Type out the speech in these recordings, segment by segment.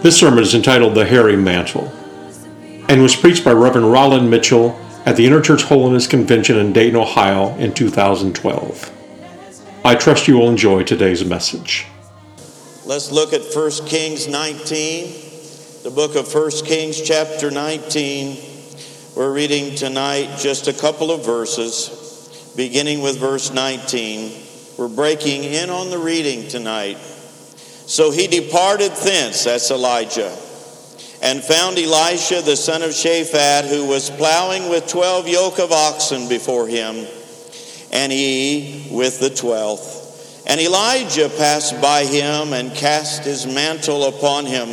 This sermon is entitled The Hairy Mantle and was preached by Reverend Rollin Mitchell at the Interchurch Holiness Convention in Dayton, Ohio in 2012. I trust you will enjoy today's message. Let's look at 1 Kings 19, the book of 1 Kings, chapter 19. We're reading tonight just a couple of verses, beginning with verse 19. We're breaking in on the reading tonight. So he departed thence, that's Elijah, and found Elisha the son of Shaphat, who was plowing with twelve yoke of oxen before him, and he with the twelfth. And Elijah passed by him and cast his mantle upon him.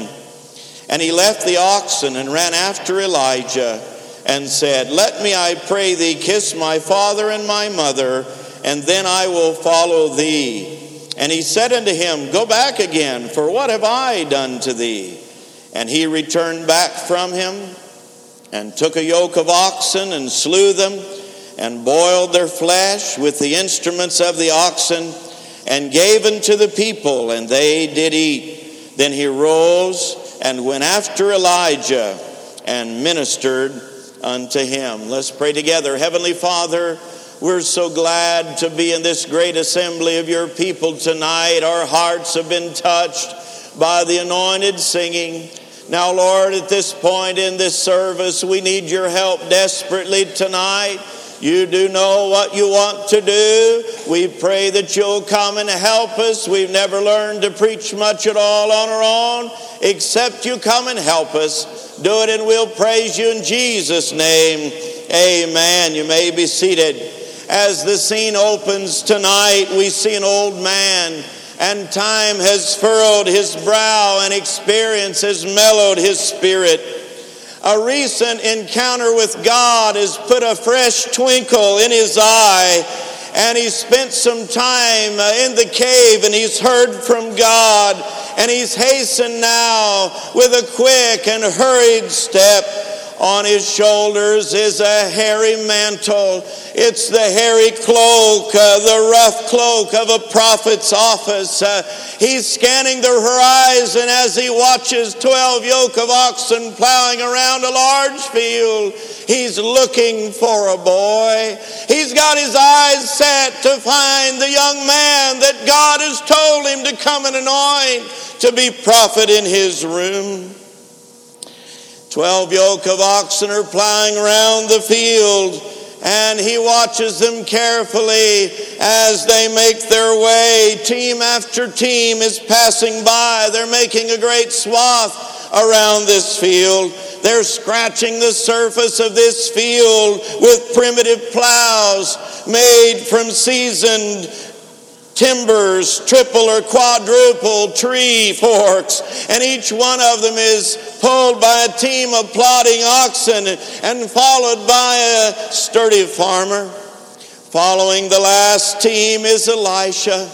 And he left the oxen and ran after Elijah and said, Let me, I pray thee, kiss my father and my mother, and then I will follow thee. And he said unto him, Go back again, for what have I done to thee? And he returned back from him and took a yoke of oxen and slew them and boiled their flesh with the instruments of the oxen and gave unto the people, and they did eat. Then he rose and went after Elijah and ministered unto him. Let's pray together. Heavenly Father, we're so glad to be in this great assembly of your people tonight. Our hearts have been touched by the anointed singing. Now, Lord, at this point in this service, we need your help desperately tonight. You do know what you want to do. We pray that you'll come and help us. We've never learned to preach much at all on our own, except you come and help us. Do it and we'll praise you in Jesus' name. Amen. You may be seated. As the scene opens tonight, we see an old man, and time has furrowed his brow, and experience has mellowed his spirit. A recent encounter with God has put a fresh twinkle in his eye, and he spent some time uh, in the cave and he's heard from God, and he's hastened now with a quick and hurried step. On his shoulders is a hairy mantle. It's the hairy cloak, uh, the rough cloak of a prophet's office. Uh, he's scanning the horizon as he watches 12 yoke of oxen plowing around a large field. He's looking for a boy. He's got his eyes set to find the young man that God has told him to come and anoint to be prophet in his room. Twelve yoke of oxen are plowing around the field, and he watches them carefully as they make their way. Team after team is passing by. They're making a great swath around this field. They're scratching the surface of this field with primitive plows made from seasoned timbers, triple or quadruple tree forks, and each one of them is pulled by a team of plodding oxen and followed by a sturdy farmer. Following the last team is Elisha.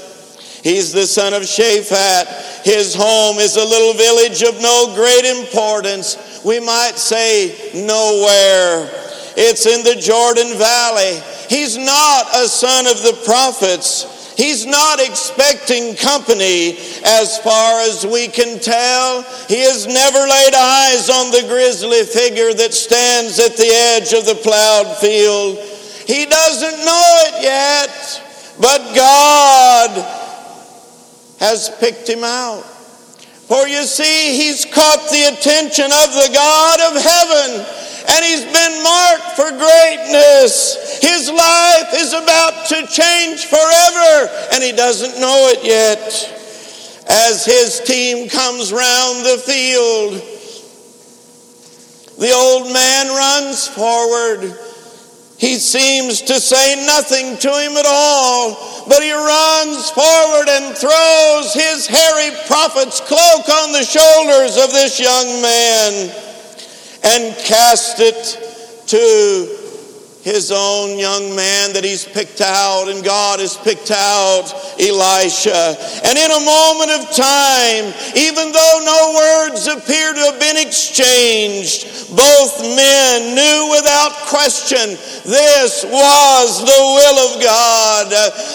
He's the son of Shaphat. His home is a little village of no great importance. We might say nowhere. It's in the Jordan Valley. He's not a son of the prophets. He's not expecting company as far as we can tell. He has never laid eyes on the grisly figure that stands at the edge of the plowed field. He doesn't know it yet, but God has picked him out. For you see, he's caught the attention of the God of heaven and he's been marked for greatness. His life is about to change forever, and he doesn't know it yet. As his team comes round the field, the old man runs forward. He seems to say nothing to him at all, but he runs forward and throws his hairy prophet's cloak on the shoulders of this young man and cast it to his own young man that he's picked out, and God has picked out Elisha. And in a moment of time, even though no words appear to have been exchanged, both men knew without question this was the will of God.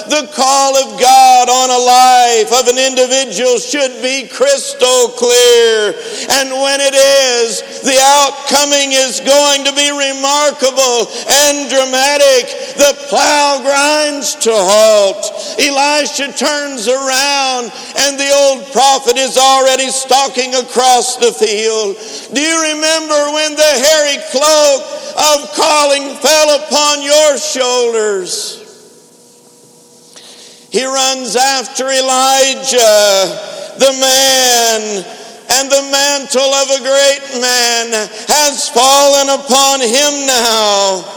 The call of God on a life of an individual should be crystal clear. And when it is, the outcoming is going to be remarkable and dramatic. The plow grinds to halt. Elisha turns around and the old prophet is already stalking across the field. Do you remember when the hairy cloak of calling fell upon your shoulders. He runs after Elijah, the man, and the mantle of a great man has fallen upon him now.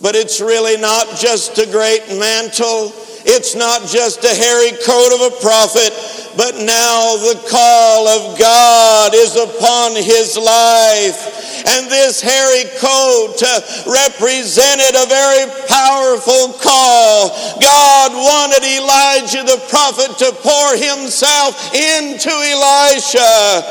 But it's really not just a great mantle. It's not just a hairy coat of a prophet, but now the call of God is upon his life. And this hairy coat uh, represented a very powerful call. God wanted Elijah the prophet to pour himself into Elisha.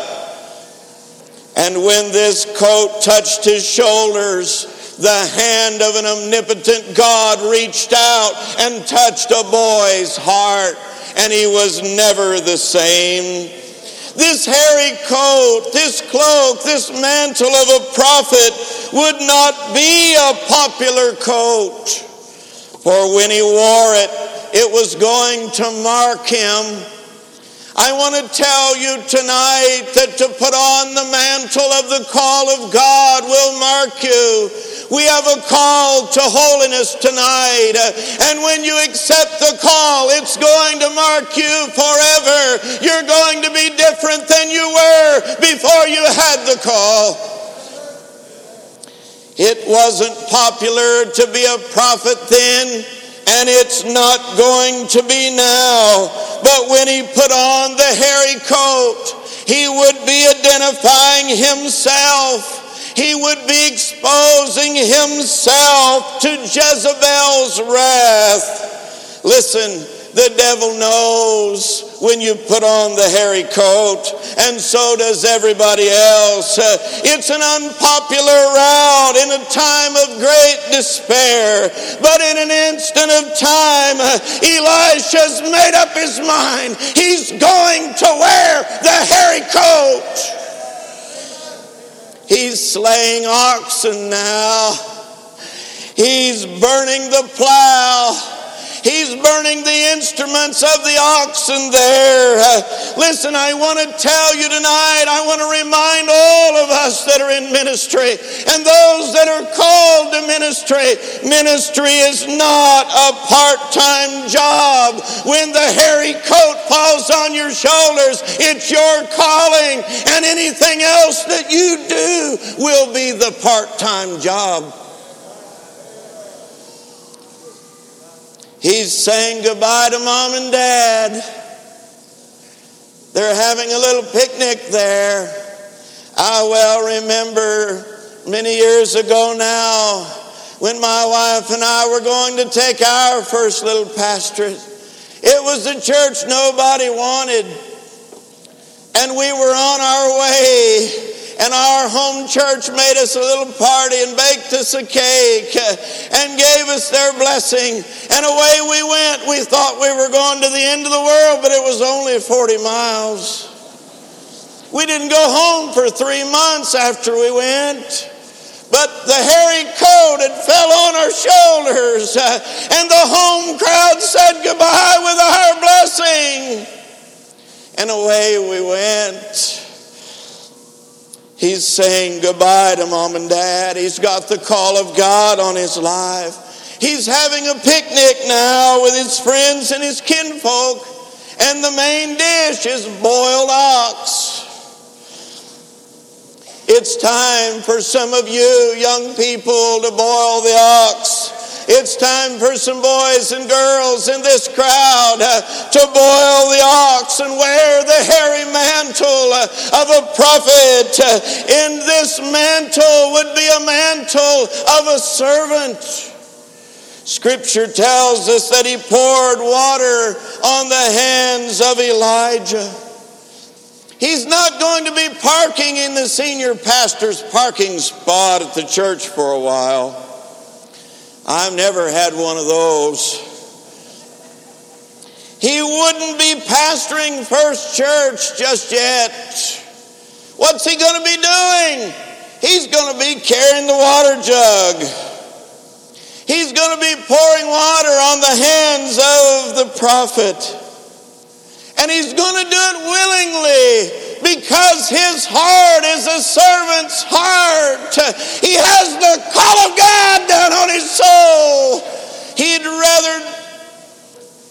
And when this coat touched his shoulders, the hand of an omnipotent God reached out and touched a boy's heart, and he was never the same. This hairy coat, this cloak, this mantle of a prophet would not be a popular coat. For when he wore it, it was going to mark him I want to tell you tonight that to put on the mantle of the call of God will mark you. We have a call to holiness tonight. Uh, and when you accept the call, it's going to mark you forever. You're going to be different than you were before you had the call. It wasn't popular to be a prophet then and it's not going to be now. But when he put on the hairy coat, he would be identifying himself. He would be exposing himself to Jezebel's wrath. Listen, the devil knows when you put on the hairy coat, and so does everybody else. Uh, it's an unpopular route in a time of great despair, but in an instant of time, uh, Elisha's made up his mind. He's going to wear the hairy coat. He's slaying oxen now. He's burning the plow. He's burning the instruments of the oxen there. Uh, listen, I want to tell you tonight, I want to remind all of us that are in ministry and those that are called to ministry. Ministry is not a part time job. When the hairy coat falls on your shoulders, it's your calling, and anything else that you do will be the part time job. He's saying goodbye to mom and dad. They're having a little picnic there. I well remember many years ago now when my wife and I were going to take our first little pastorate. It was the church nobody wanted. And we were on our way and our home church made us a little party and baked us a cake and gave us their blessing. And away we went. We thought we were going to the end of the world, but it was only 40 miles. We didn't go home for three months after we went. But the hairy coat had fell on our shoulders, and the home crowd said goodbye with our blessing. And away we went. He's saying goodbye to mom and dad. He's got the call of God on his life. He's having a picnic now with his friends and his kinfolk, and the main dish is boiled ox. It's time for some of you young people to boil the ox. It's time for some boys and girls in this crowd uh, to boil the ox and wear the hairy mantle uh, of a prophet. Uh, in this mantle would be a mantle of a servant. Scripture tells us that he poured water on the hands of Elijah. He's not going to be parking in the senior pastor's parking spot at the church for a while. I've never had one of those. He wouldn't be pastoring First Church just yet. What's he going to be doing? He's going to be carrying the water jug. He's going to be pouring water on the hands of the prophet. And he's going to do it willingly because his heart is a servant's heart. He has the call of God down on his soul. He'd rather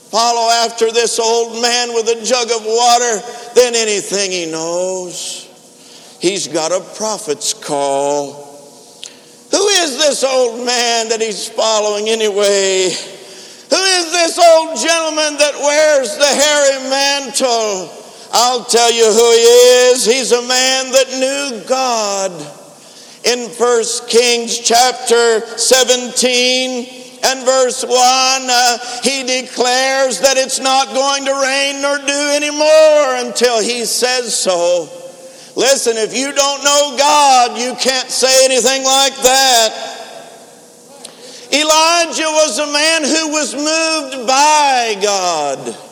follow after this old man with a jug of water than anything he knows. He's got a prophet's call. Who is this old man that he's following anyway? Who is this old gentleman that wears the hairy mantle? I'll tell you who he is. He's a man that knew God. In 1 Kings chapter 17 and verse 1, uh, he declares that it's not going to rain nor dew anymore until he says so. Listen, if you don't know God, you can't say anything like that. Elijah was a man who was moved by God.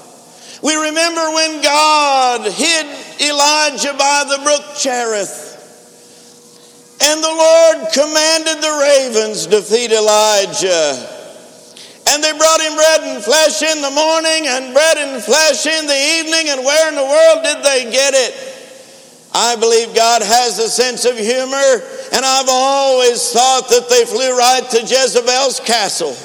We remember when God hid Elijah by the brook Cherith. And the Lord commanded the ravens to feed Elijah. And they brought him bread and flesh in the morning and bread and flesh in the evening. And where in the world did they get it? I believe God has a sense of humor, and I've always thought that they flew right to Jezebel's castle.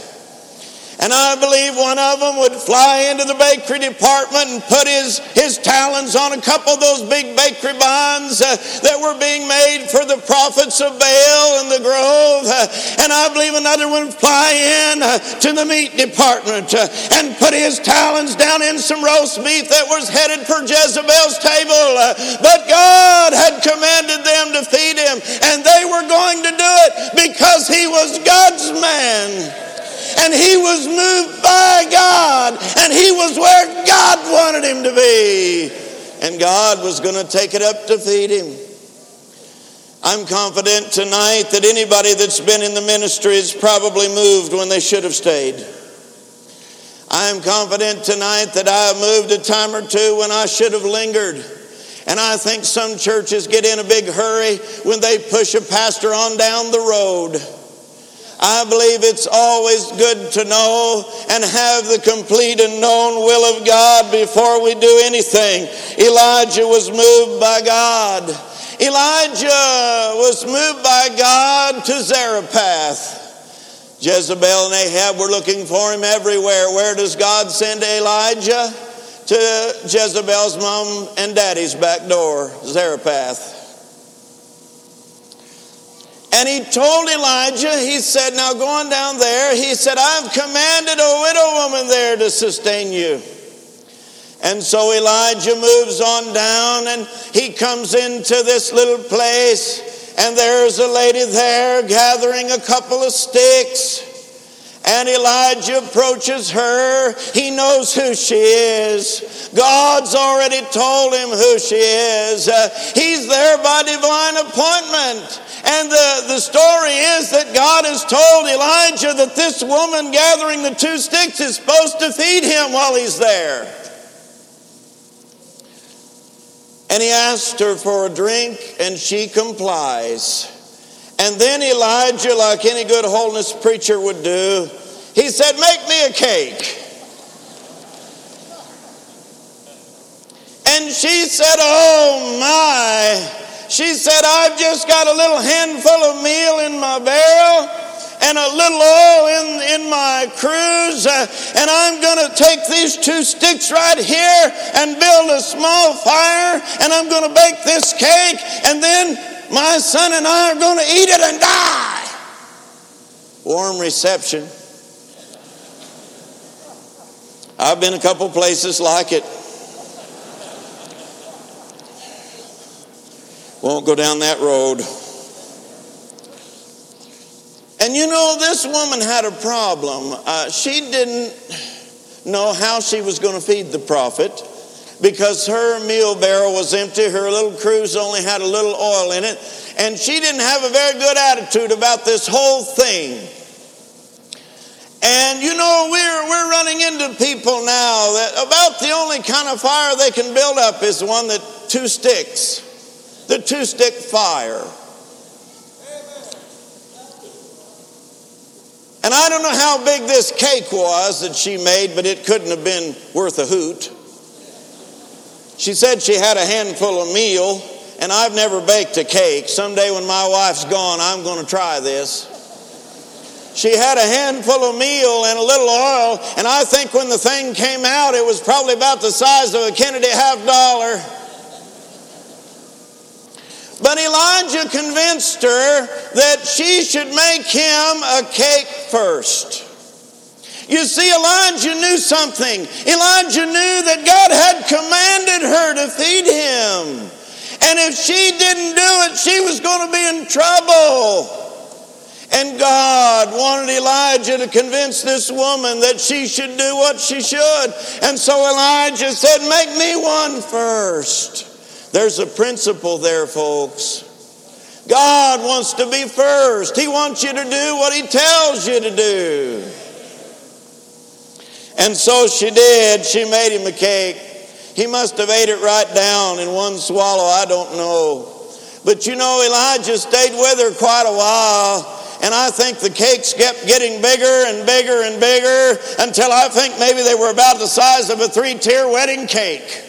And I believe one of them would fly into the bakery department and put his, his talons on a couple of those big bakery buns uh, that were being made for the prophets of Baal in the grove. Uh, and I believe another one would fly in uh, to the meat department uh, and put his talons down in some roast beef that was headed for Jezebel's table. Uh, but God had commanded them to feed him, and they were going to do it because he was God's man and he was moved by God, and he was where God wanted him to be. And God was going to take it up to feed him. I'm confident tonight that anybody that's been in the ministry is probably moved when they should have stayed. I'm confident tonight that I have moved a time or two when I should have lingered. And I think some churches get in a big hurry when they push a pastor on down the road. I believe it's always good to know and have the complete and known will of God before we do anything. Elijah was moved by God. Elijah was moved by God to Zarephath. Jezebel and Ahab were looking for him everywhere. Where does God send Elijah? To Jezebel's mom and daddy's back door, Zarephath. And he told Elijah, he said, Now go on down there. He said, I've commanded a widow woman there to sustain you. And so Elijah moves on down and he comes into this little place, and there's a lady there gathering a couple of sticks. And Elijah approaches her. He knows who she is. God's already told him who she is. Uh, he's there by divine appointment. And the, the story is that God has told Elijah that this woman gathering the two sticks is supposed to feed him while he's there. And he asked her for a drink, and she complies. And then Elijah, like any good holiness preacher would do, he said, Make me a cake. And she said, Oh my. She said, I've just got a little handful of meal in my barrel and a little oil in, in my cruse, uh, and I'm going to take these two sticks right here and build a small fire, and I'm going to bake this cake, and then my son and I are going to eat it and die. Warm reception. I've been a couple places like it. Won't go down that road. And you know, this woman had a problem. Uh, she didn't know how she was going to feed the prophet because her meal barrel was empty. Her little cruse only had a little oil in it. And she didn't have a very good attitude about this whole thing. And you know, we're, we're running into people now that about the only kind of fire they can build up is one that two sticks, the two stick fire. And I don't know how big this cake was that she made, but it couldn't have been worth a hoot. She said she had a handful of meal, and I've never baked a cake. Someday when my wife's gone, I'm going to try this. She had a handful of meal and a little oil, and I think when the thing came out, it was probably about the size of a Kennedy half dollar. But Elijah convinced her that she should make him a cake first. You see, Elijah knew something. Elijah knew that God had commanded her to feed him. And if she didn't do it, she was going to be in trouble. And God wanted Elijah to convince this woman that she should do what she should. And so Elijah said, Make me one first. There's a principle there, folks. God wants to be first. He wants you to do what He tells you to do. And so she did. She made him a cake. He must have ate it right down in one swallow. I don't know. But you know, Elijah stayed with her quite a while. And I think the cakes kept getting bigger and bigger and bigger until I think maybe they were about the size of a three tier wedding cake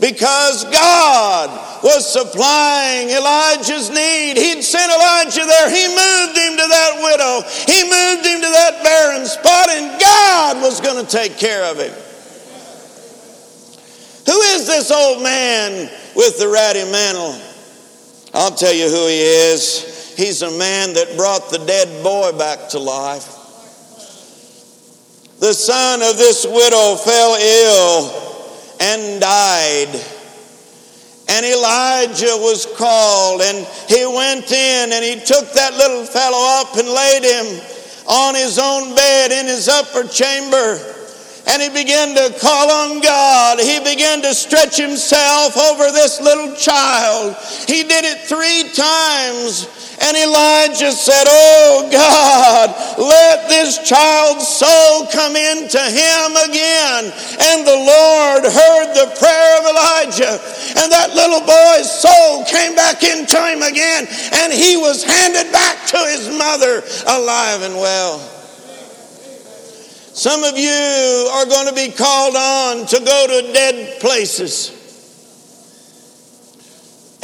because God was supplying Elijah's need. He'd sent Elijah there. He moved him to that widow. He moved him to that barren spot, and God was going to take care of him. Who is this old man with the ratty mantle? I'll tell you who he is. He's a man that brought the dead boy back to life. The son of this widow fell ill and died. And Elijah was called, and he went in and he took that little fellow up and laid him on his own bed in his upper chamber. And he began to call on God. He began to stretch himself over this little child. He did it three times. And Elijah said, Oh God, let this child's soul come into him again. And the Lord heard the prayer of Elijah. And that little boy's soul came back into him again. And he was handed back to his mother alive and well. Some of you are going to be called on to go to dead places.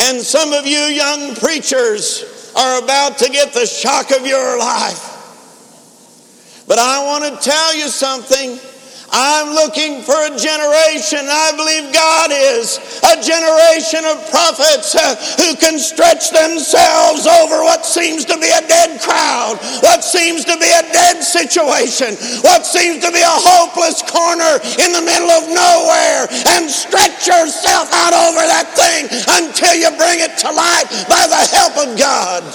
And some of you young preachers are about to get the shock of your life. But I want to tell you something. I'm looking for a generation, I believe God is, a generation of prophets uh, who can stretch themselves over what seems to be a dead crowd, what seems to be a dead situation, what seems to be a hopeless corner in the middle of nowhere, and stretch yourself out over that thing until you bring it to light by the help of God.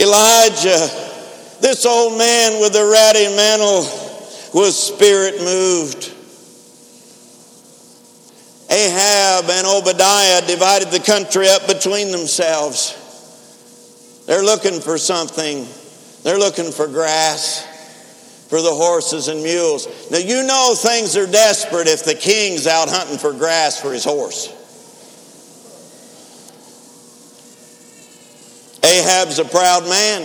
Elijah this old man with the ratty mantle was spirit moved. Ahab and Obadiah divided the country up between themselves. They're looking for something. They're looking for grass for the horses and mules. Now, you know things are desperate if the king's out hunting for grass for his horse. Ahab's a proud man.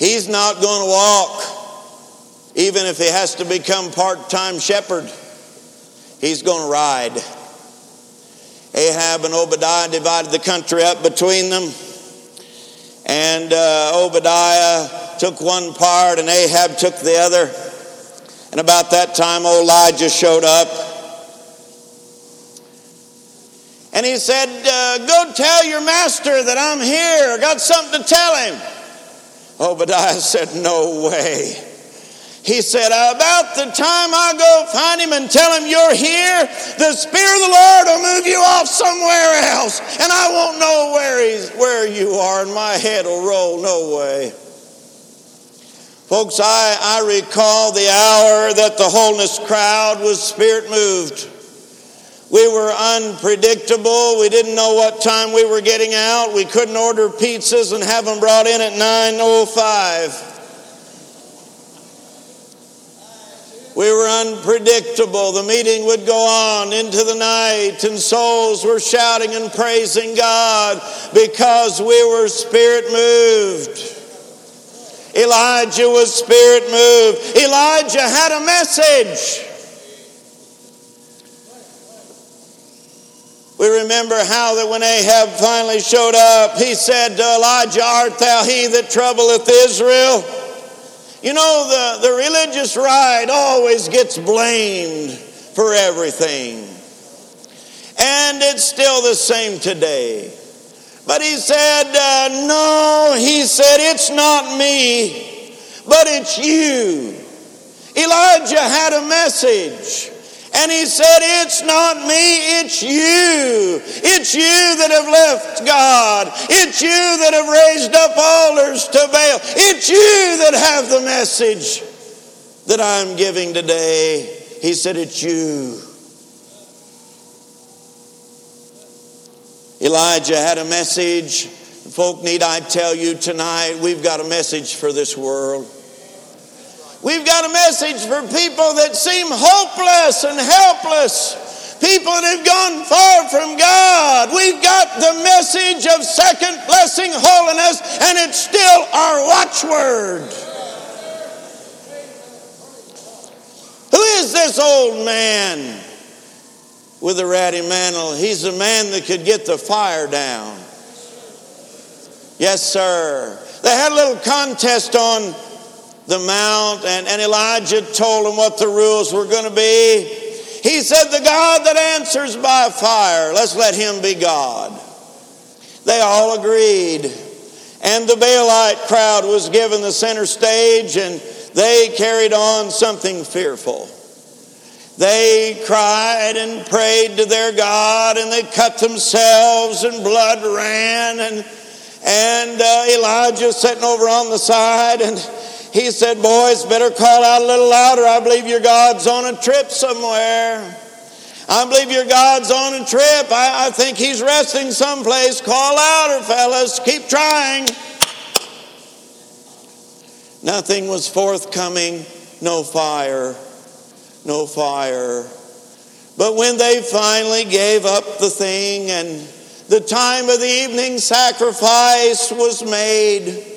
He's not going to walk, even if he has to become part time shepherd. He's going to ride. Ahab and Obadiah divided the country up between them. And uh, Obadiah took one part, and Ahab took the other. And about that time, Elijah showed up. And he said, uh, Go tell your master that I'm here. I got something to tell him. Obadiah said, No way. He said, About the time I go find him and tell him you're here, the Spirit of the Lord will move you off somewhere else. And I won't know where, he's, where you are, and my head will roll. No way. Folks, I, I recall the hour that the Holiness crowd was spirit moved. We were unpredictable. We didn't know what time we were getting out. We couldn't order pizzas and have them brought in at 9:05. We were unpredictable. The meeting would go on into the night, and souls were shouting and praising God because we were spirit moved. Elijah was spirit moved. Elijah had a message. We remember how that when Ahab finally showed up, he said to Elijah, Art thou he that troubleth Israel? You know, the, the religious right always gets blamed for everything. And it's still the same today. But he said, uh, No, he said, it's not me, but it's you. Elijah had a message. And he said, It's not me, it's you. It's you that have left God. It's you that have raised up altars to Baal. It's you that have the message that I'm giving today. He said, It's you. Elijah had a message. Folk, need I tell you tonight, we've got a message for this world. We've got a message for people that seem hopeless and helpless. People that have gone far from God. We've got the message of second blessing holiness, and it's still our watchword. Who is this old man with the ratty mantle? He's the man that could get the fire down. Yes, sir. They had a little contest on the mount, and, and Elijah told him what the rules were going to be. He said, The God that answers by fire, let's let him be God. They all agreed. And the Baalite crowd was given the center stage, and they carried on something fearful. They cried and prayed to their God, and they cut themselves, and blood ran. And, and uh, Elijah sitting over on the side, and he said, Boys, better call out a little louder. I believe your God's on a trip somewhere. I believe your God's on a trip. I, I think he's resting someplace. Call louder, fellas. Keep trying. Nothing was forthcoming. No fire. No fire. But when they finally gave up the thing and the time of the evening sacrifice was made,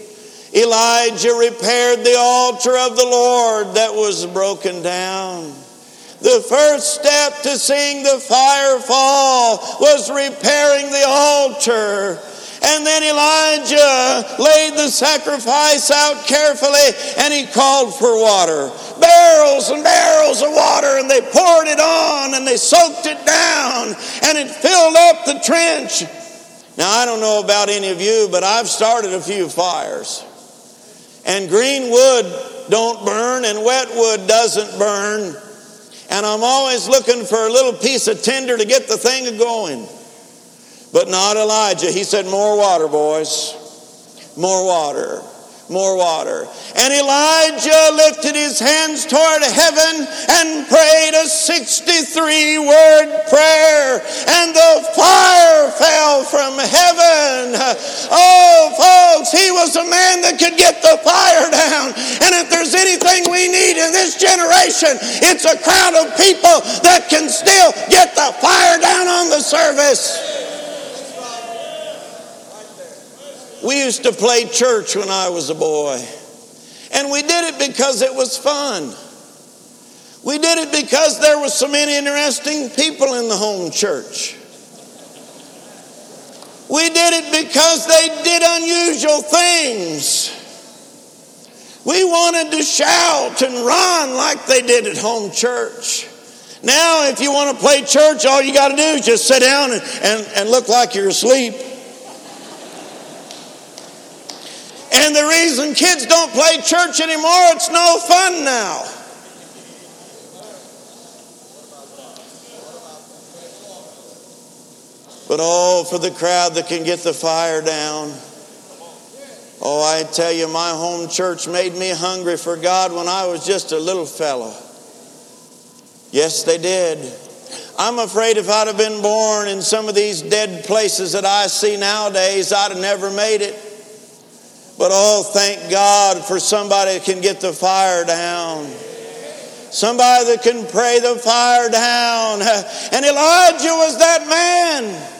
Elijah repaired the altar of the Lord that was broken down. The first step to seeing the fire fall was repairing the altar. And then Elijah laid the sacrifice out carefully and he called for water. Barrels and barrels of water, and they poured it on and they soaked it down and it filled up the trench. Now, I don't know about any of you, but I've started a few fires. And green wood don't burn and wet wood doesn't burn. And I'm always looking for a little piece of tinder to get the thing a going. But not Elijah. He said, More water, boys. More water more water. And Elijah lifted his hands toward heaven and prayed a 63 word prayer, and the fire fell from heaven. Oh, folks, he was a man that could get the fire down. And if there's anything we need in this generation, it's a crowd of people that can still get the fire down on the service. We used to play church when I was a boy. And we did it because it was fun. We did it because there were so many interesting people in the home church. We did it because they did unusual things. We wanted to shout and run like they did at home church. Now, if you want to play church, all you got to do is just sit down and, and, and look like you're asleep. And the reason kids don't play church anymore, it's no fun now. But oh, for the crowd that can get the fire down. Oh, I tell you, my home church made me hungry for God when I was just a little fellow. Yes, they did. I'm afraid if I'd have been born in some of these dead places that I see nowadays, I'd have never made it. But oh, thank God for somebody that can get the fire down. Somebody that can pray the fire down. And Elijah was that man.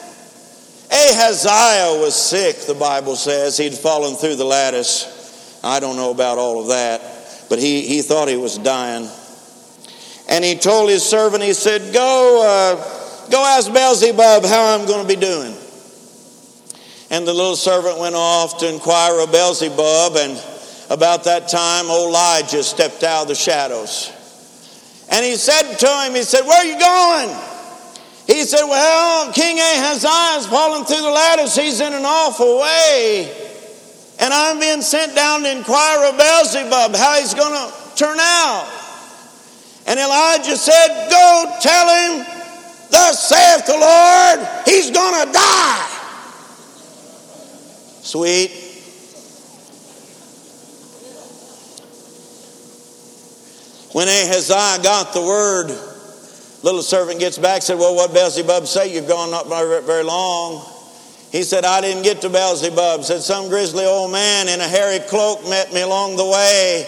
Ahaziah was sick, the Bible says. He'd fallen through the lattice. I don't know about all of that, but he, he thought he was dying. And he told his servant, he said, Go, uh, go ask Beelzebub how I'm going to be doing. And the little servant went off to inquire of Beelzebub, and about that time, Elijah stepped out of the shadows. And he said to him, He said, Where are you going? He said, Well, King Ahaziah has fallen through the lattice. He's in an awful way. And I'm being sent down to inquire of Beelzebub how he's going to turn out. And Elijah said, Go tell him, Thus saith the Lord, he's going to die. Sweet. When Ahaziah got the word, little servant gets back said, Well, what Beelzebub say? You've gone not very long. He said, I didn't get to Beelzebub. Said, Some grizzly old man in a hairy cloak met me along the way.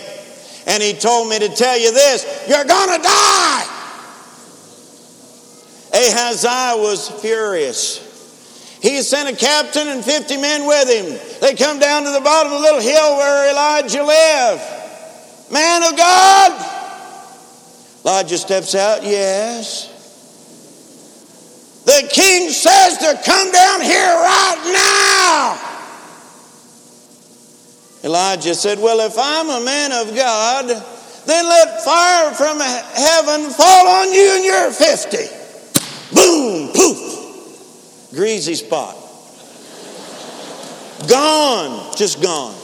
And he told me to tell you this you're going to die. Ahaziah was furious. He sent a captain and 50 men with him. They come down to the bottom of the little hill where Elijah lived. Man of God, Elijah steps out, yes. The king says to come down here right now. Elijah said, Well, if I'm a man of God, then let fire from heaven fall on you and you're 50. Boom, poof. Greasy spot. Gone, just gone.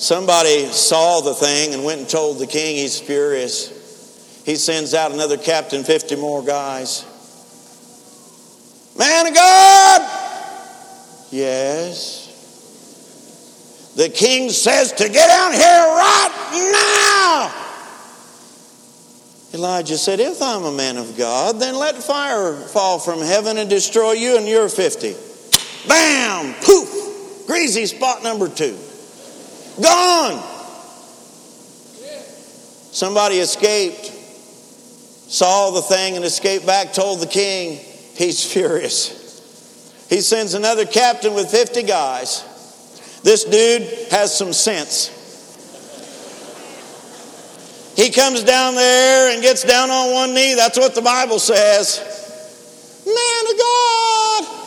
Somebody saw the thing and went and told the king he's furious. He sends out another captain, 50 more guys. Man of God! Yes. The king says to get out here right now. Elijah said, If I'm a man of God, then let fire fall from heaven and destroy you, and you're 50. Bam! Poof! Greasy spot number two. Gone. Somebody escaped, saw the thing, and escaped back, told the king. He's furious. He sends another captain with 50 guys. This dude has some sense. He comes down there and gets down on one knee. That's what the Bible says. Man of God.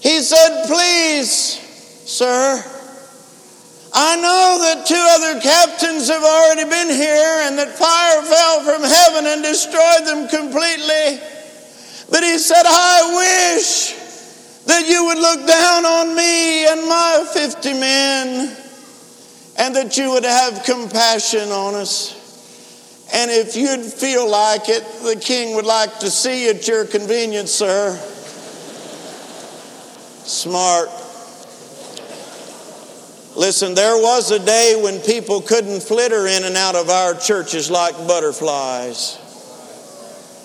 He said, Please, sir, I know that two other captains have already been here and that fire fell from heaven and destroyed them completely. But he said, I wish that you would look down on me and my 50 men and that you would have compassion on us. And if you'd feel like it, the king would like to see you at your convenience, sir. Smart. Listen, there was a day when people couldn't flitter in and out of our churches like butterflies.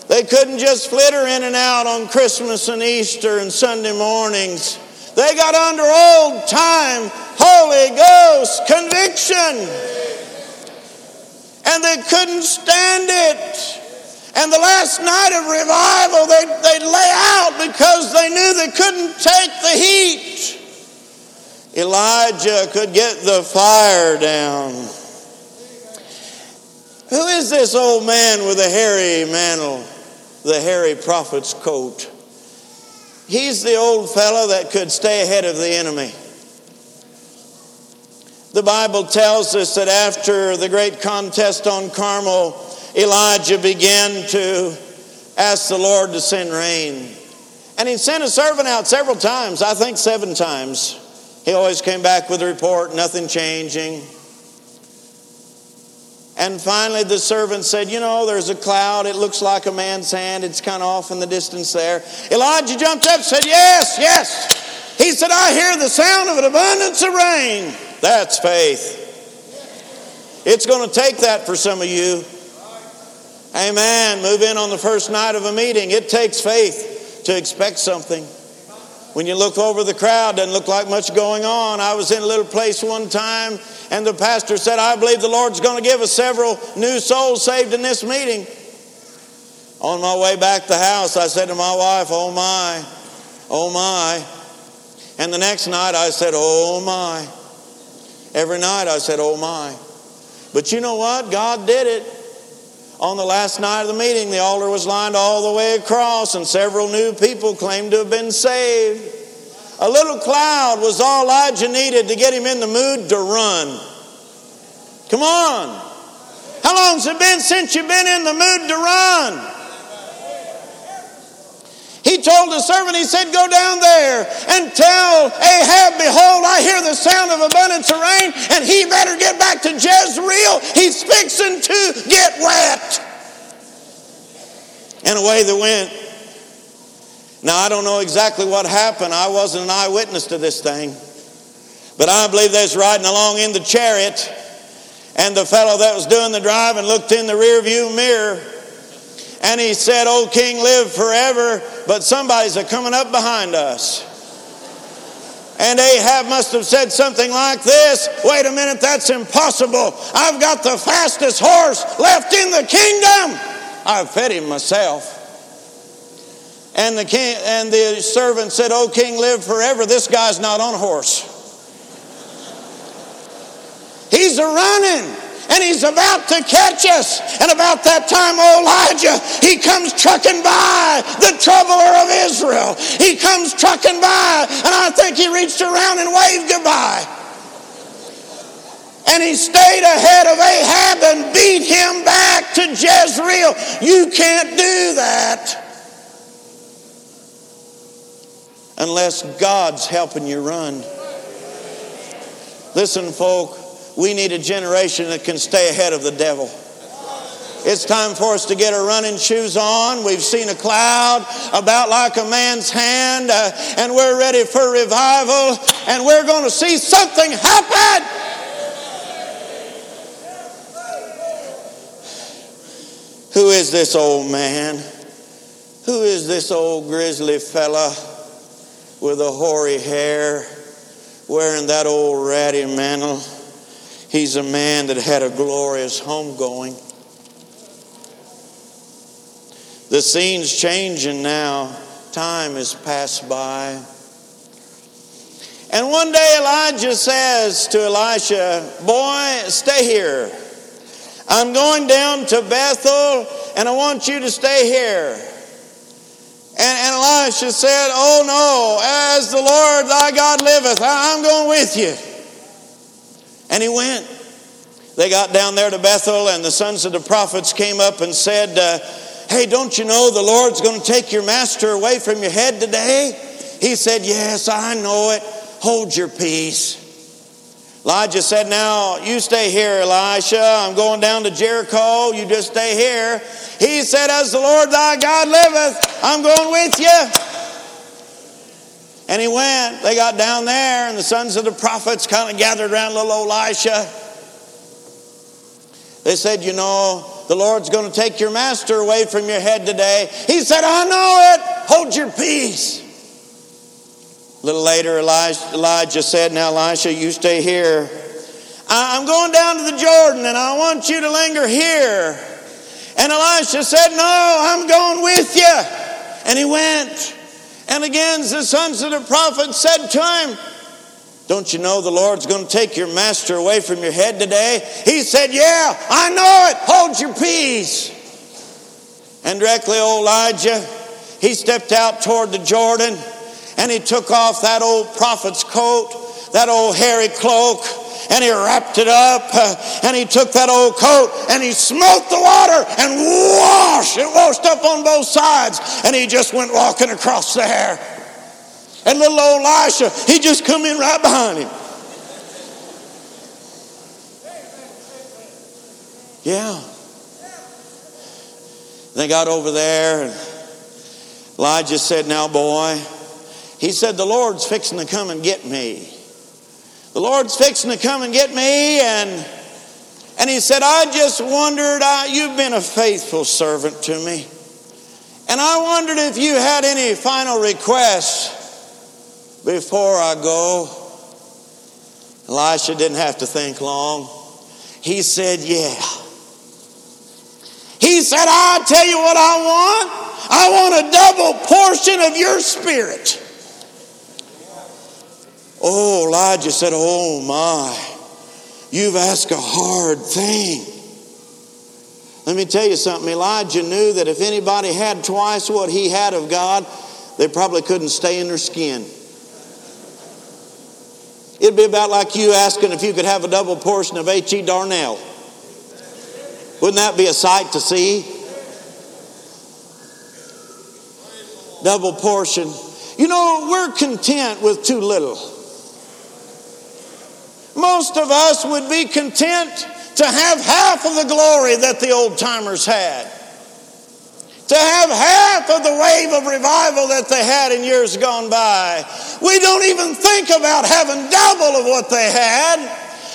They couldn't just flitter in and out on Christmas and Easter and Sunday mornings. They got under old time Holy Ghost conviction. And they couldn't stand it. And the last night of revival, they, they'd lay out because they knew they couldn't take the heat. Elijah could get the fire down. Who is this old man with the hairy mantle, the hairy prophet's coat? He's the old fellow that could stay ahead of the enemy. The Bible tells us that after the great contest on Carmel, Elijah began to ask the Lord to send rain. And he sent a servant out several times, I think seven times. He always came back with a report, nothing changing. And finally, the servant said, You know, there's a cloud. It looks like a man's hand. It's kind of off in the distance there. Elijah jumped up and said, Yes, yes. He said, I hear the sound of an abundance of rain. That's faith. It's going to take that for some of you. Amen. Move in on the first night of a meeting. It takes faith to expect something. When you look over the crowd, doesn't look like much going on. I was in a little place one time and the pastor said, I believe the Lord's going to give us several new souls saved in this meeting. On my way back to the house, I said to my wife, Oh my, oh my. And the next night I said, Oh my. Every night I said, Oh my. But you know what? God did it. On the last night of the meeting, the altar was lined all the way across, and several new people claimed to have been saved. A little cloud was all Elijah needed to get him in the mood to run. Come on. How long's it been since you've been in the mood to run? He told the servant, he said, Go down there and tell Ahab, Behold, I hear the sound of abundance of rain, and he better get back to Jezreel. He's fixing to get wet. And away they went. Now, I don't know exactly what happened. I wasn't an eyewitness to this thing. But I believe they was riding along in the chariot, and the fellow that was doing the driving looked in the rear view mirror, and he said, Oh, King, live forever, but somebody's a coming up behind us. And Ahab must have said something like this Wait a minute, that's impossible. I've got the fastest horse left in the kingdom. I've fed him myself. And the king and the servant said, "Oh king, live forever. This guy's not on a horse. He's a running." And he's about to catch us. And about that time, Elijah, he comes trucking by, the troubler of Israel. He comes trucking by, and I think he reached around and waved goodbye. And he stayed ahead of Ahab and beat him back to Jezreel. You can't do that. unless God's helping you run. Listen, folk, we need a generation that can stay ahead of the devil. It's time for us to get our running shoes on. We've seen a cloud about like a man's hand, uh, and we're ready for revival, and we're going to see something happen. Who is this old man? Who is this old grizzly fella? with the hoary hair, wearing that old ratty mantle. He's a man that had a glorious homegoing. The scene's changing now. Time has passed by. And one day Elijah says to Elisha, Boy, stay here. I'm going down to Bethel and I want you to stay here. And, and Elisha said, Oh no, as the Lord thy God liveth, I'm going with you. And he went. They got down there to Bethel, and the sons of the prophets came up and said, uh, Hey, don't you know the Lord's going to take your master away from your head today? He said, Yes, I know it. Hold your peace. Elijah said, Now you stay here, Elisha. I'm going down to Jericho. You just stay here. He said, As the Lord thy God liveth, I'm going with you. And he went. They got down there, and the sons of the prophets kind of gathered around little Elisha. They said, You know, the Lord's going to take your master away from your head today. He said, I know it. Hold your peace. A little later, Elijah said, Now, Elisha, you stay here. I'm going down to the Jordan and I want you to linger here. And Elisha said, No, I'm going with you. And he went. And again, the sons of the prophet said to him, Don't you know the Lord's going to take your master away from your head today? He said, Yeah, I know it. Hold your peace. And directly, old Elijah, he stepped out toward the Jordan and he took off that old prophet's coat, that old hairy cloak, and he wrapped it up uh, and he took that old coat and he smote the water and washed it washed up on both sides and he just went walking across there and little old elisha he just come in right behind him. Yeah. They got over there and elijah said now boy he said the lord's fixing to come and get me the Lord's fixing to come and get me. And, and he said, I just wondered, I, you've been a faithful servant to me. And I wondered if you had any final requests before I go. Elisha didn't have to think long. He said, Yeah. He said, I'll tell you what I want. I want a double portion of your spirit. Oh, Elijah said, Oh my, you've asked a hard thing. Let me tell you something. Elijah knew that if anybody had twice what he had of God, they probably couldn't stay in their skin. It'd be about like you asking if you could have a double portion of H.E. Darnell. Wouldn't that be a sight to see? Double portion. You know, we're content with too little. Most of us would be content to have half of the glory that the old timers had. To have half of the wave of revival that they had in years gone by. We don't even think about having double of what they had.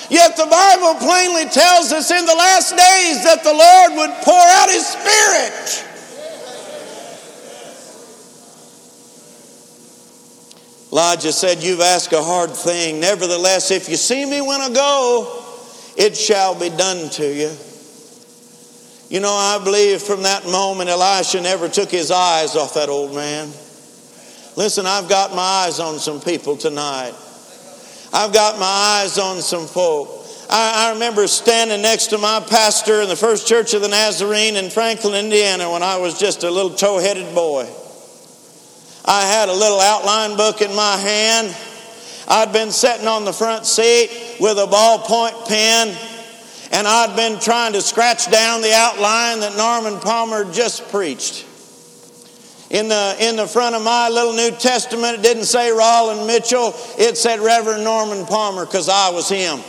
Yet the Bible plainly tells us in the last days that the Lord would pour out His Spirit. Elijah said, You've asked a hard thing. Nevertheless, if you see me when I go, it shall be done to you. You know, I believe from that moment, Elisha never took his eyes off that old man. Listen, I've got my eyes on some people tonight. I've got my eyes on some folk. I, I, remember standing next to my pastor in the First Church of the Nazarene in Franklin, Indiana, when I was just a little tow headed boy. I had a little outline book in my hand. I'd been sitting on the front seat with a ballpoint pen, and I'd been trying to scratch down the outline that Norman Palmer just preached. In the, in the front of my little New Testament, it didn't say Rollin Mitchell, it said Reverend Norman Palmer because I was him.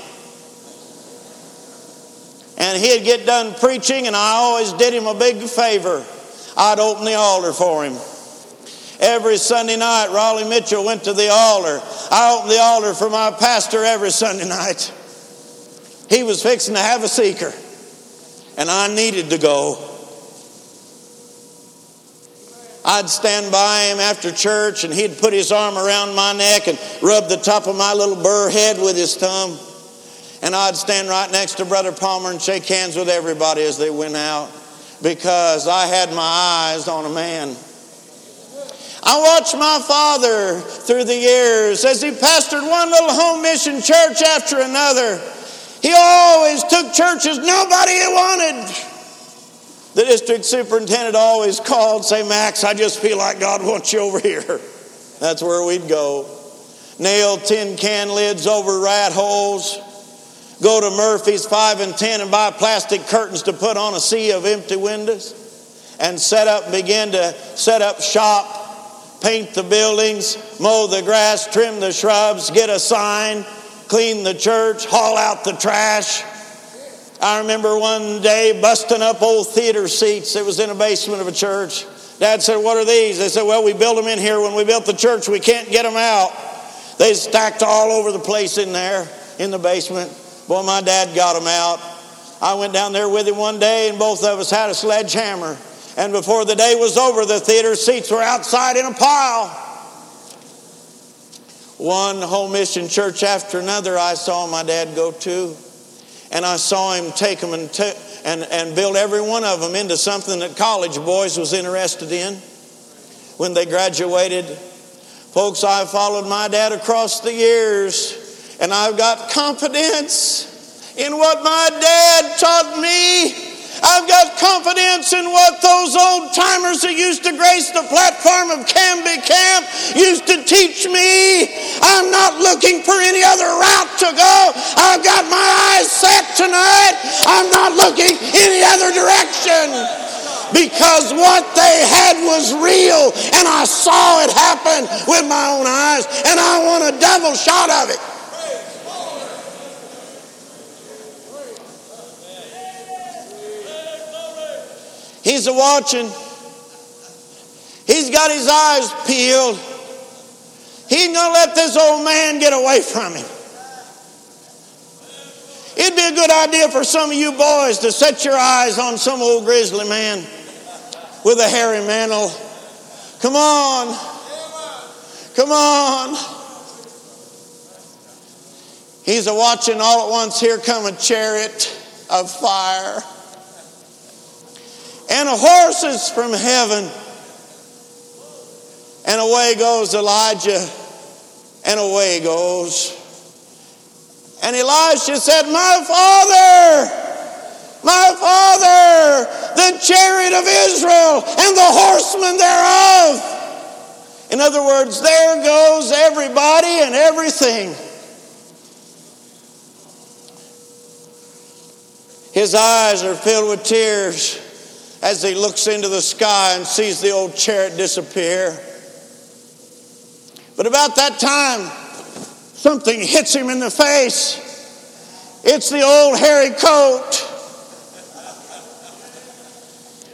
And he'd get done preaching, and I always did him a big favor. I'd open the altar for him. Every Sunday night, Raleigh Mitchell went to the altar. I opened the altar for my pastor every Sunday night. He was fixing to have a seeker, and I needed to go. I'd stand by him after church, and he'd put his arm around my neck and rub the top of my little burr head with his thumb. And I'd stand right next to Brother Palmer and shake hands with everybody as they went out because I had my eyes on a man I watched my father through the years as he pastored one little home mission church after another. He always took churches nobody wanted. The district superintendent always called, say, Max, I just feel like God wants you over here. That's where we'd go. Nail tin can lids over rat holes. Go to Murphy's 5 and 10 and buy plastic curtains to put on a sea of empty windows. And set up, begin to set up shop paint the buildings, mow the grass, trim the shrubs, get a sign, clean the church, haul out the trash. I remember one day busting up old theater seats. It was in a basement of a church. Dad said, What are these? They said, Well, we built them in here when we built the church. We can't get them out. They stacked all over the place in there in the basement. Boy, my dad got them out. I went down there with him one day, and both of us had a sledgehammer. And before the day was over, the theater seats were outside in a pile. One home mission church after another, I saw my dad go to. And I saw him take them and, t- and, and build every one of them into something that college boys was interested in when they graduated. Folks, I followed my dad across the years, and I've got confidence in what my dad taught me I've got confidence in what those old timers who used to grace the platform of Camby Camp used to teach me. I'm not looking for any other route to go. I've got my eyes set tonight. I'm not looking any other direction because what they had was real and I saw it happen with my own eyes and I want a double shot of it. He's a watching. He's got his eyes peeled. He's going to let this old man get away from him. It'd be a good idea for some of you boys to set your eyes on some old grizzly man with a hairy mantle. Come on. Come on. He's a watching all at once. Here come a chariot of fire and horses from heaven. And away goes Elijah, and away goes. And Elisha said, My father, my father, the chariot of Israel and the horsemen thereof. In other words, there goes everybody and everything. His eyes are filled with tears as he looks into the sky and sees the old chariot disappear. But about that time, something hits him in the face. It's the old hairy coat.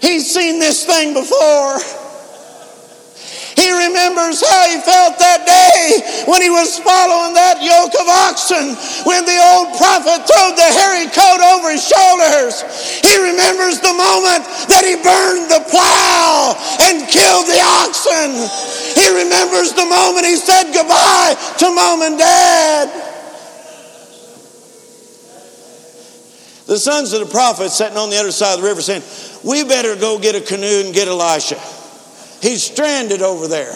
He's seen this thing before. He remembers how he felt that day when he was following that yoke of oxen, when the old prophet threw the hairy coat over his shoulders. He remembers the moment that he burned the plow and killed the oxen. He remembers the moment he said goodbye to mom and dad. The sons of the prophet sitting on the other side of the river saying, We better go get a canoe and get Elisha. He's stranded over there.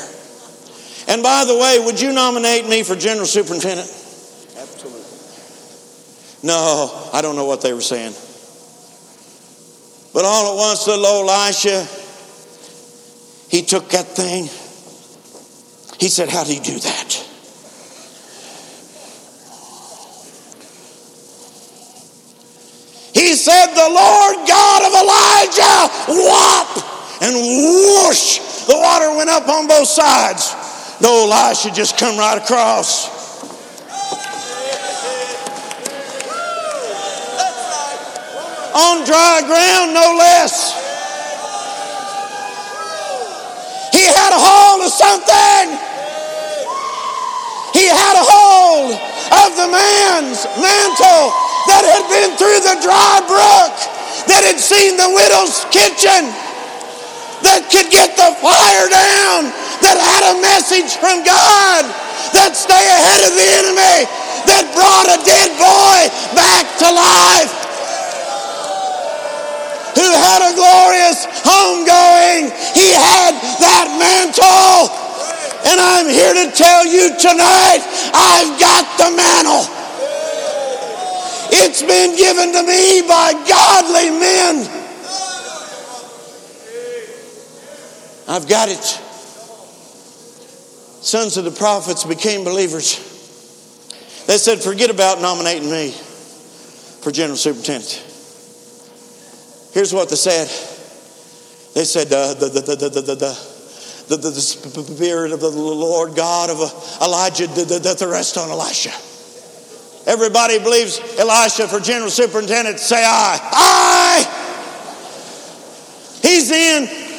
And by the way, would you nominate me for general superintendent? Absolutely. No, I don't know what they were saying. But all at once, little Elisha, he took that thing. He said, How do you do that? He said, The Lord God of Elijah, whop, and whoosh, the water went up on both sides. No, Elisha just come right across. On dry ground, no less. He had a hold of something. He had a hold of the man's mantle that had been through the dry brook, that had seen the widow's kitchen, that could get the fire down, that had a message from God, that stay ahead of the enemy, that brought a dead boy back to life, who had a glorious homegoing. He had that mantle. And I'm here to tell you tonight, I've got the mantle. It's been given to me by godly men. I've got it. Sons of the prophets became believers. They said, forget about nominating me for general superintendent. Here's what they said. They said, the, the, the, the, the, the, the, the, spirit of the Lord God of Elijah did the rest on Elisha. Everybody believes Elisha for general superintendent. Say aye. Aye. He's in.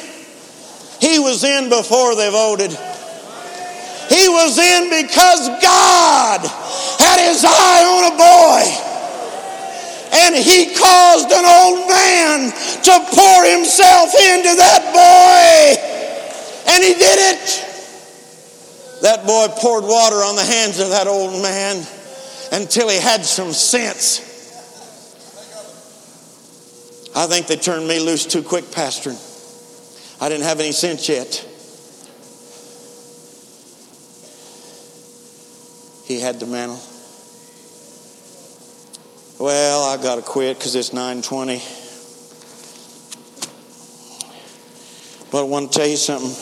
He was in before they voted. He was in because God had his eye on a boy. And he caused an old man to pour himself into that boy. And he did it. That boy poured water on the hands of that old man until he had some sense. I think they turned me loose too quick, pastoring. I didn't have any sense yet. He had the mantle. Well, I got to quit because it's 920. But I want to tell you something.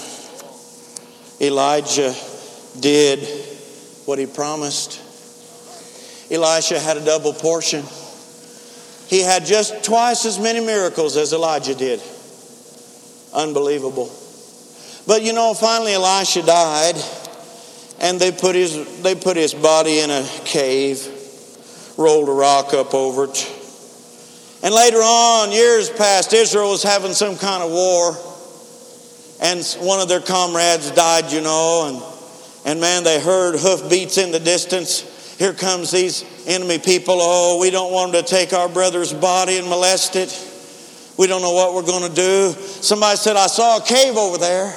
Elijah did what he promised. Elisha had a double portion. He had just twice as many miracles as Elijah did. Unbelievable. But you know, finally Elisha died, and they put his, they put his body in a cave, rolled a rock up over it. And later on, years passed, Israel was having some kind of war, and one of their comrades died, you know, and, and man, they heard hoofbeats in the distance. Here comes these enemy people. Oh, we don't want them to take our brother's body and molest it. We don't know what we're going to do. Somebody said, I saw a cave over there.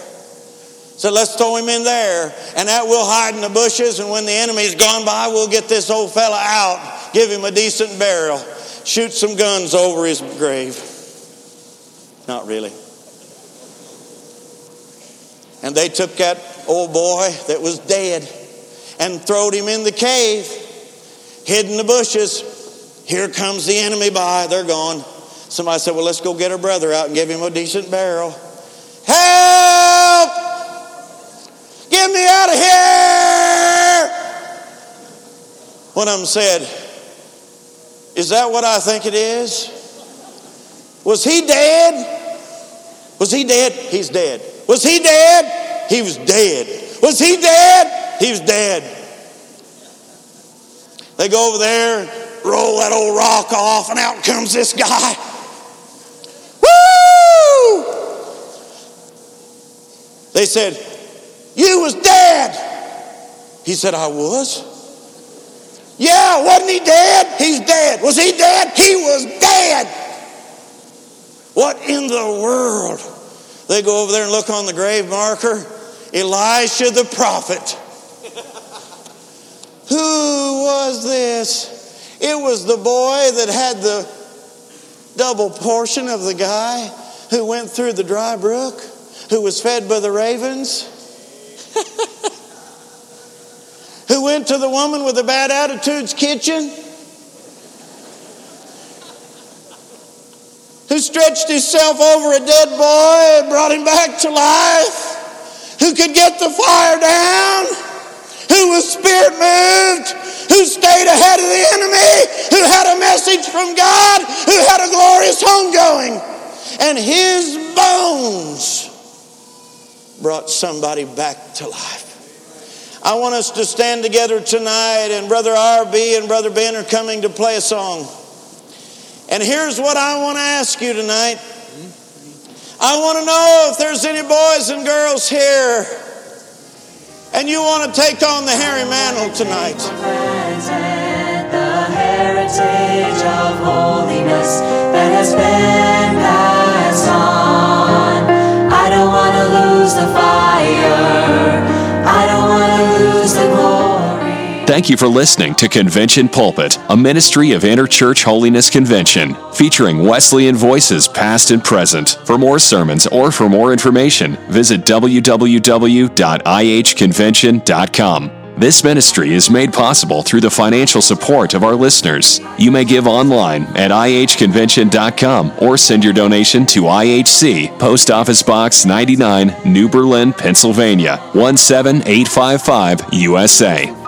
Said, let's throw him in there, and that we'll hide in the bushes, and when the enemy's gone by, we'll get this old fella out, give him a decent burial shoot some guns over his grave. Not really. And they took that old boy that was dead and throwed him in the cave, hid in the bushes. Here comes the enemy by. They're gone. Somebody said, Well, let's go get our brother out and give him a decent burial. Help! Get me out of here! One of them said, is that what I think it is? Was he dead? Was he dead? He's dead. Was he dead? He was dead. Was he dead? He was dead. They go over there, roll that old rock off, and out comes this guy. They said, You was dead. He said, I was. Yeah, wasn't he dead? He's dead. Was he dead? He was dead. What in the world? They go over there and look on the grave marker. Elisha the prophet. Who was this? It was the boy that had the double portion of the guy who went through the dry brook, who was fed by the ravens. who went to the woman with the bad attitudes kitchen, who stretched himself over a dead boy and brought him back to life, who could get the fire down, who was spirit moved, who stayed ahead of the enemy, who had a message from God, who had a glorious homegoing, and his bones brought somebody back to life. I want us to stand together tonight, and Brother RB and Brother Ben are coming to play a song. And here's what I want to ask you tonight. I want to know if there's any boys and girls here and you want to take on the hairy mantle tonight. The heritage of holiness that has been the fire. I don't want to lose the glory. Thank you for listening to Convention Pulpit, a ministry of Interchurch Holiness Convention, featuring Wesleyan voices past and present. For more sermons or for more information, visit www.ihconvention.com. This ministry is made possible through the financial support of our listeners. You may give online at ihconvention.com or send your donation to IHC, Post Office Box 99, New Berlin, Pennsylvania 17855, USA.